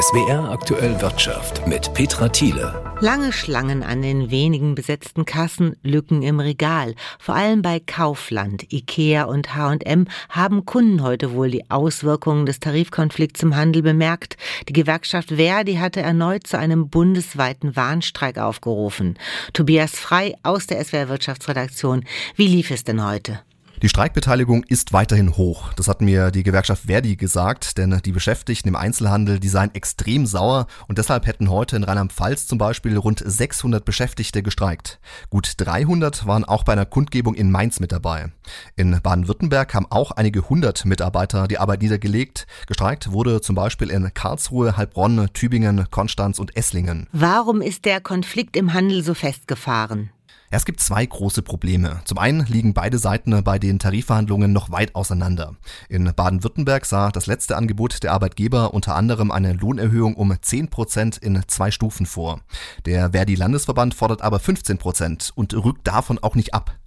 SWR aktuell Wirtschaft mit Petra Thiele. Lange Schlangen an den wenigen besetzten Kassen, Lücken im Regal. Vor allem bei Kaufland, Ikea und H&M haben Kunden heute wohl die Auswirkungen des Tarifkonflikts im Handel bemerkt. Die Gewerkschaft Verdi hatte erneut zu einem bundesweiten Warnstreik aufgerufen. Tobias Frei aus der SWR Wirtschaftsredaktion. Wie lief es denn heute? Die Streikbeteiligung ist weiterhin hoch. Das hat mir die Gewerkschaft Verdi gesagt, denn die Beschäftigten im Einzelhandel, die seien extrem sauer und deshalb hätten heute in Rheinland-Pfalz zum Beispiel rund 600 Beschäftigte gestreikt. Gut 300 waren auch bei einer Kundgebung in Mainz mit dabei. In Baden-Württemberg haben auch einige hundert Mitarbeiter die Arbeit niedergelegt. Gestreikt wurde zum Beispiel in Karlsruhe, Heilbronn, Tübingen, Konstanz und Esslingen. Warum ist der Konflikt im Handel so festgefahren? Es gibt zwei große Probleme. Zum einen liegen beide Seiten bei den Tarifverhandlungen noch weit auseinander. In Baden-Württemberg sah das letzte Angebot der Arbeitgeber unter anderem eine Lohnerhöhung um 10 Prozent in zwei Stufen vor. Der Verdi-Landesverband fordert aber 15 Prozent und rückt davon auch nicht ab.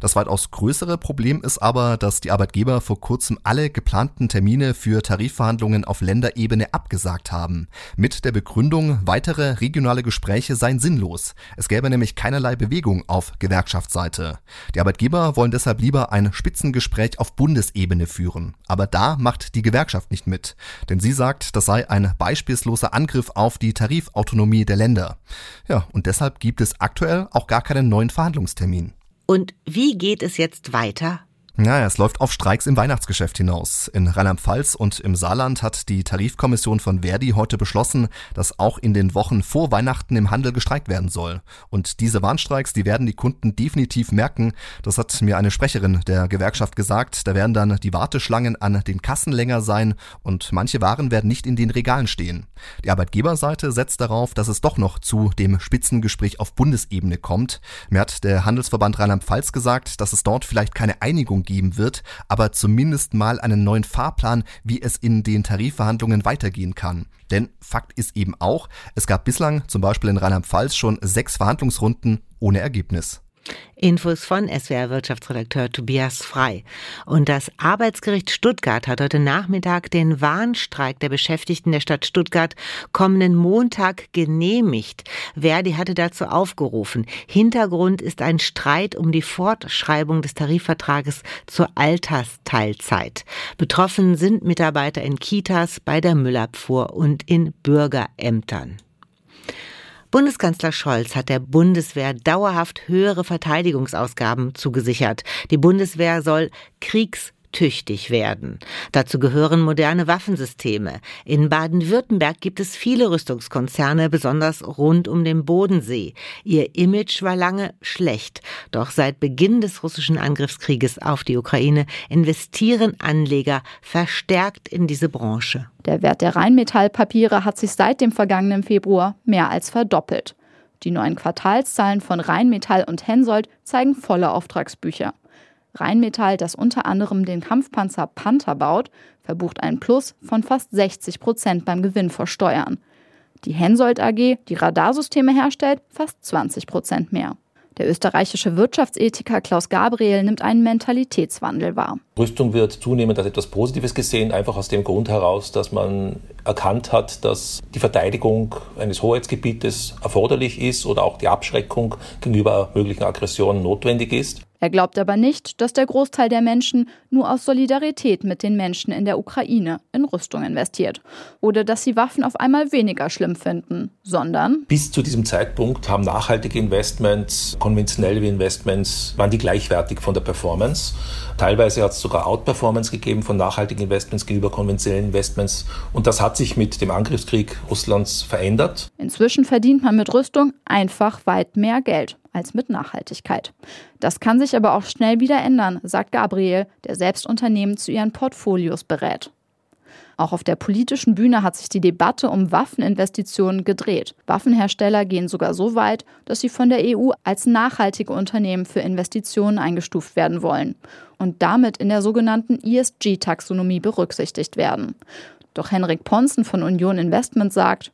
Das weitaus größere Problem ist aber, dass die Arbeitgeber vor kurzem alle geplanten Termine für Tarifverhandlungen auf Länderebene abgesagt haben. Mit der Begründung, weitere regionale Gespräche seien sinnlos. Es gäbe nämlich keinerlei Bewegung auf Gewerkschaftsseite. Die Arbeitgeber wollen deshalb lieber ein Spitzengespräch auf Bundesebene führen. Aber da macht die Gewerkschaft nicht mit. Denn sie sagt, das sei ein beispielsloser Angriff auf die Tarifautonomie der Länder. Ja, und deshalb gibt es aktuell auch gar keinen neuen Verhandlungstermin. Und wie geht es jetzt weiter? Naja, es läuft auf Streiks im Weihnachtsgeschäft hinaus. In Rheinland-Pfalz und im Saarland hat die Tarifkommission von Verdi heute beschlossen, dass auch in den Wochen vor Weihnachten im Handel gestreikt werden soll. Und diese Warnstreiks, die werden die Kunden definitiv merken. Das hat mir eine Sprecherin der Gewerkschaft gesagt. Da werden dann die Warteschlangen an den Kassen länger sein und manche Waren werden nicht in den Regalen stehen. Die Arbeitgeberseite setzt darauf, dass es doch noch zu dem Spitzengespräch auf Bundesebene kommt. Mir hat der Handelsverband Rheinland-Pfalz gesagt, dass es dort vielleicht keine Einigung geben wird, aber zumindest mal einen neuen Fahrplan, wie es in den Tarifverhandlungen weitergehen kann. Denn Fakt ist eben auch, es gab bislang zum Beispiel in Rheinland-Pfalz schon sechs Verhandlungsrunden ohne Ergebnis. Infos von SWR Wirtschaftsredakteur Tobias Frei. Und das Arbeitsgericht Stuttgart hat heute Nachmittag den Warnstreik der Beschäftigten der Stadt Stuttgart kommenden Montag genehmigt. Verdi hatte dazu aufgerufen. Hintergrund ist ein Streit um die Fortschreibung des Tarifvertrages zur Altersteilzeit. Betroffen sind Mitarbeiter in Kitas, bei der Müllabfuhr und in Bürgerämtern. Bundeskanzler Scholz hat der Bundeswehr dauerhaft höhere Verteidigungsausgaben zugesichert. Die Bundeswehr soll Kriegs tüchtig werden. Dazu gehören moderne Waffensysteme. In Baden-Württemberg gibt es viele Rüstungskonzerne, besonders rund um den Bodensee. Ihr Image war lange schlecht. Doch seit Beginn des russischen Angriffskrieges auf die Ukraine investieren Anleger verstärkt in diese Branche. Der Wert der Rheinmetallpapiere hat sich seit dem vergangenen Februar mehr als verdoppelt. Die neuen Quartalszahlen von Rheinmetall und Hensoldt zeigen volle Auftragsbücher. Rheinmetall, das unter anderem den Kampfpanzer Panther baut, verbucht ein Plus von fast 60 Prozent beim Gewinn vor Steuern. Die Hensoldt AG, die Radarsysteme herstellt, fast 20 Prozent mehr. Der österreichische Wirtschaftsethiker Klaus Gabriel nimmt einen Mentalitätswandel wahr. Rüstung wird zunehmend als etwas Positives gesehen, einfach aus dem Grund heraus, dass man erkannt hat, dass die Verteidigung eines Hoheitsgebietes erforderlich ist oder auch die Abschreckung gegenüber möglichen Aggressionen notwendig ist. Er glaubt aber nicht, dass der Großteil der Menschen nur aus Solidarität mit den Menschen in der Ukraine in Rüstung investiert oder dass sie Waffen auf einmal weniger schlimm finden, sondern bis zu diesem Zeitpunkt haben nachhaltige Investments, konventionelle Investments, waren die gleichwertig von der Performance. Teilweise hat es sogar Outperformance gegeben von nachhaltigen Investments gegenüber konventionellen Investments und das hat sich mit dem Angriffskrieg Russlands verändert. Inzwischen verdient man mit Rüstung einfach weit mehr Geld als mit Nachhaltigkeit. Das kann sich aber auch schnell wieder ändern, sagt Gabriel, der selbst Unternehmen zu ihren Portfolios berät. Auch auf der politischen Bühne hat sich die Debatte um Waffeninvestitionen gedreht. Waffenhersteller gehen sogar so weit, dass sie von der EU als nachhaltige Unternehmen für Investitionen eingestuft werden wollen und damit in der sogenannten ESG-Taxonomie berücksichtigt werden. Doch Henrik Ponzen von Union Investment sagt,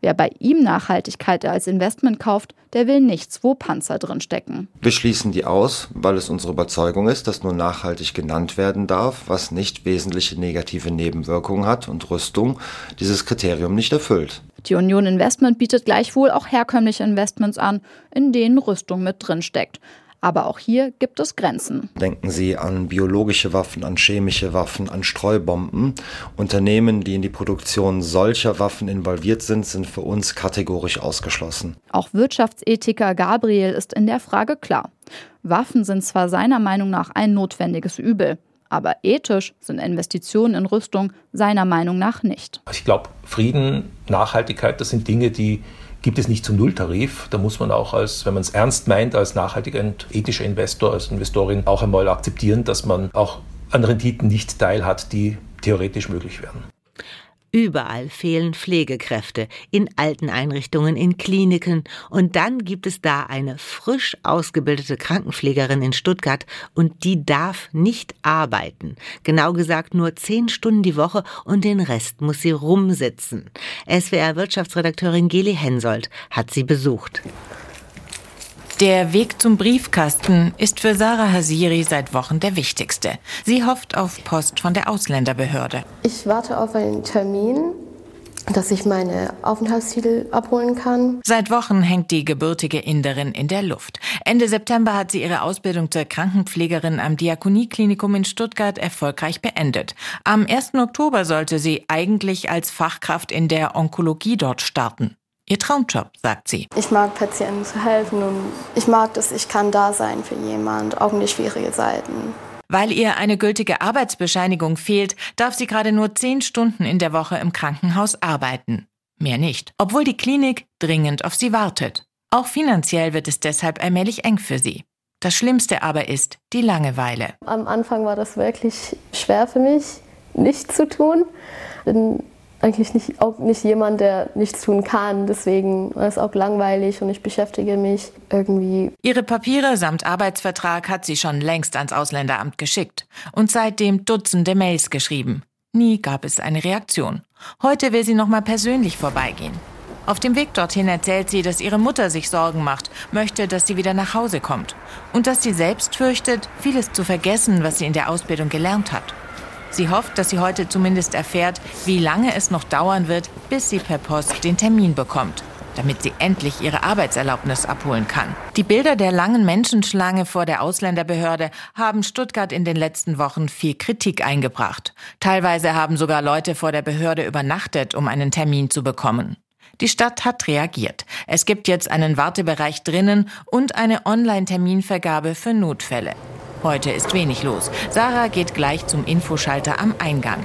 Wer bei ihm Nachhaltigkeit als Investment kauft, der will nichts, wo Panzer drin stecken. Wir schließen die aus, weil es unsere Überzeugung ist, dass nur nachhaltig genannt werden darf, was nicht wesentliche negative Nebenwirkungen hat und Rüstung dieses Kriterium nicht erfüllt. Die Union Investment bietet gleichwohl auch herkömmliche Investments an, in denen Rüstung mit drin steckt. Aber auch hier gibt es Grenzen. Denken Sie an biologische Waffen, an chemische Waffen, an Streubomben. Unternehmen, die in die Produktion solcher Waffen involviert sind, sind für uns kategorisch ausgeschlossen. Auch Wirtschaftsethiker Gabriel ist in der Frage klar. Waffen sind zwar seiner Meinung nach ein notwendiges Übel, aber ethisch sind Investitionen in Rüstung seiner Meinung nach nicht. Ich glaube, Frieden, Nachhaltigkeit, das sind Dinge, die gibt es nicht zum Nulltarif. Da muss man auch als, wenn man es ernst meint, als nachhaltiger und ethischer Investor, als Investorin auch einmal akzeptieren, dass man auch an Renditen nicht teilhat, die theoretisch möglich wären. Überall fehlen Pflegekräfte, in Alteneinrichtungen, in Kliniken. Und dann gibt es da eine frisch ausgebildete Krankenpflegerin in Stuttgart und die darf nicht arbeiten. Genau gesagt nur zehn Stunden die Woche und den Rest muss sie rumsitzen. SWR-Wirtschaftsredakteurin Geli Hensoldt hat sie besucht. Der Weg zum Briefkasten ist für Sarah Hasiri seit Wochen der wichtigste. Sie hofft auf Post von der Ausländerbehörde. Ich warte auf einen Termin dass ich meine Aufenthaltstitel abholen kann. Seit Wochen hängt die gebürtige Inderin in der Luft. Ende September hat sie ihre Ausbildung zur Krankenpflegerin am Diakonieklinikum in Stuttgart erfolgreich beendet. Am 1. Oktober sollte sie eigentlich als Fachkraft in der Onkologie dort starten. Ihr Traumjob, sagt sie. Ich mag Patienten zu helfen und ich mag dass ich kann da sein für jemand, auch in die schwierige Zeiten. Weil ihr eine gültige Arbeitsbescheinigung fehlt, darf sie gerade nur zehn Stunden in der Woche im Krankenhaus arbeiten. Mehr nicht, obwohl die Klinik dringend auf sie wartet. Auch finanziell wird es deshalb allmählich eng für sie. Das Schlimmste aber ist die Langeweile. Am Anfang war das wirklich schwer für mich, nichts zu tun. Bin eigentlich nicht, auch nicht jemand, der nichts tun kann. Deswegen ist es auch langweilig und ich beschäftige mich irgendwie. Ihre Papiere samt Arbeitsvertrag hat sie schon längst ans Ausländeramt geschickt und seitdem Dutzende Mails geschrieben. Nie gab es eine Reaktion. Heute will sie noch mal persönlich vorbeigehen. Auf dem Weg dorthin erzählt sie, dass ihre Mutter sich Sorgen macht, möchte, dass sie wieder nach Hause kommt und dass sie selbst fürchtet, vieles zu vergessen, was sie in der Ausbildung gelernt hat. Sie hofft, dass sie heute zumindest erfährt, wie lange es noch dauern wird, bis sie per Post den Termin bekommt, damit sie endlich ihre Arbeitserlaubnis abholen kann. Die Bilder der langen Menschenschlange vor der Ausländerbehörde haben Stuttgart in den letzten Wochen viel Kritik eingebracht. Teilweise haben sogar Leute vor der Behörde übernachtet, um einen Termin zu bekommen. Die Stadt hat reagiert. Es gibt jetzt einen Wartebereich drinnen und eine Online-Terminvergabe für Notfälle. Heute ist wenig los. Sarah geht gleich zum Infoschalter am Eingang.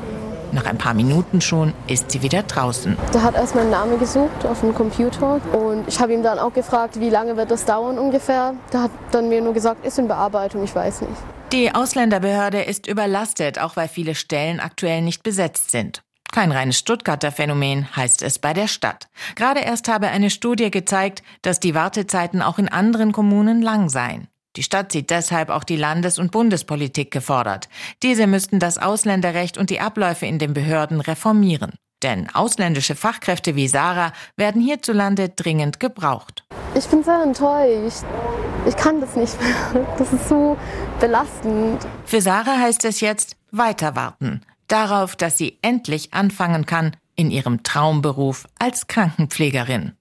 Nach ein paar Minuten schon ist sie wieder draußen. Der hat erst meinen Namen gesucht auf dem Computer und ich habe ihm dann auch gefragt, wie lange wird das dauern ungefähr. Der hat dann mir nur gesagt, ist in Bearbeitung, ich weiß nicht. Die Ausländerbehörde ist überlastet, auch weil viele Stellen aktuell nicht besetzt sind. Kein reines Stuttgarter Phänomen, heißt es bei der Stadt. Gerade erst habe eine Studie gezeigt, dass die Wartezeiten auch in anderen Kommunen lang seien. Die Stadt sieht deshalb auch die Landes- und Bundespolitik gefordert. Diese müssten das Ausländerrecht und die Abläufe in den Behörden reformieren. Denn ausländische Fachkräfte wie Sarah werden hierzulande dringend gebraucht. Ich bin sehr enttäuscht. Ich kann das nicht mehr. Das ist so belastend. Für Sarah heißt es jetzt weiter warten. Darauf, dass sie endlich anfangen kann in ihrem Traumberuf als Krankenpflegerin.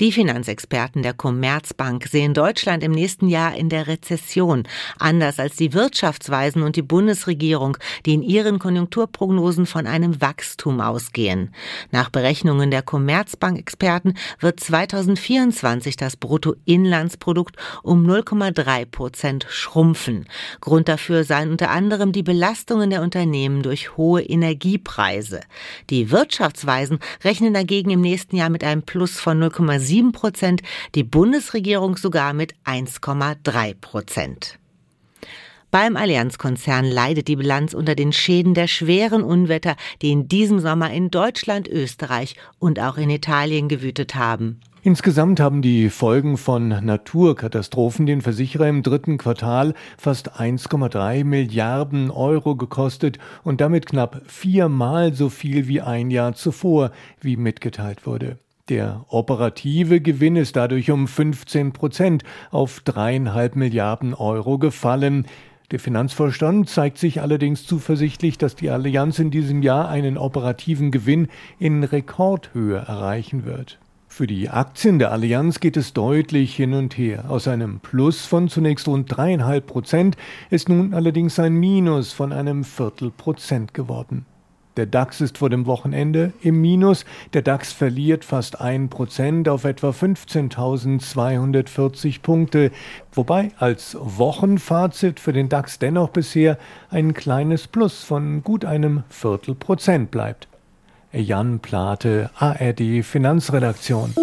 Die Finanzexperten der Commerzbank sehen Deutschland im nächsten Jahr in der Rezession, anders als die Wirtschaftsweisen und die Bundesregierung, die in ihren Konjunkturprognosen von einem Wachstum ausgehen. Nach Berechnungen der Commerzbank-Experten wird 2024 das Bruttoinlandsprodukt um 0,3 Prozent schrumpfen. Grund dafür seien unter anderem die Belastungen der Unternehmen durch hohe Energiepreise. Die Wirtschaftsweisen rechnen dagegen im nächsten Jahr mit einem Plus von 0,7 7 Prozent, die Bundesregierung sogar mit 1,3 Prozent. Beim Allianzkonzern leidet die Bilanz unter den Schäden der schweren Unwetter, die in diesem Sommer in Deutschland, Österreich und auch in Italien gewütet haben. Insgesamt haben die Folgen von Naturkatastrophen den Versicherer im dritten Quartal fast 1,3 Milliarden Euro gekostet und damit knapp viermal so viel wie ein Jahr zuvor, wie mitgeteilt wurde. Der operative Gewinn ist dadurch um 15 Prozent auf dreieinhalb Milliarden Euro gefallen. Der Finanzvorstand zeigt sich allerdings zuversichtlich, dass die Allianz in diesem Jahr einen operativen Gewinn in Rekordhöhe erreichen wird. Für die Aktien der Allianz geht es deutlich hin und her. Aus einem Plus von zunächst rund dreieinhalb Prozent ist nun allerdings ein Minus von einem Viertelprozent geworden. Der DAX ist vor dem Wochenende im Minus. Der DAX verliert fast ein Prozent auf etwa 15.240 Punkte, wobei als Wochenfazit für den DAX dennoch bisher ein kleines Plus von gut einem Viertelprozent bleibt. Jan Plate, ARD Finanzredaktion.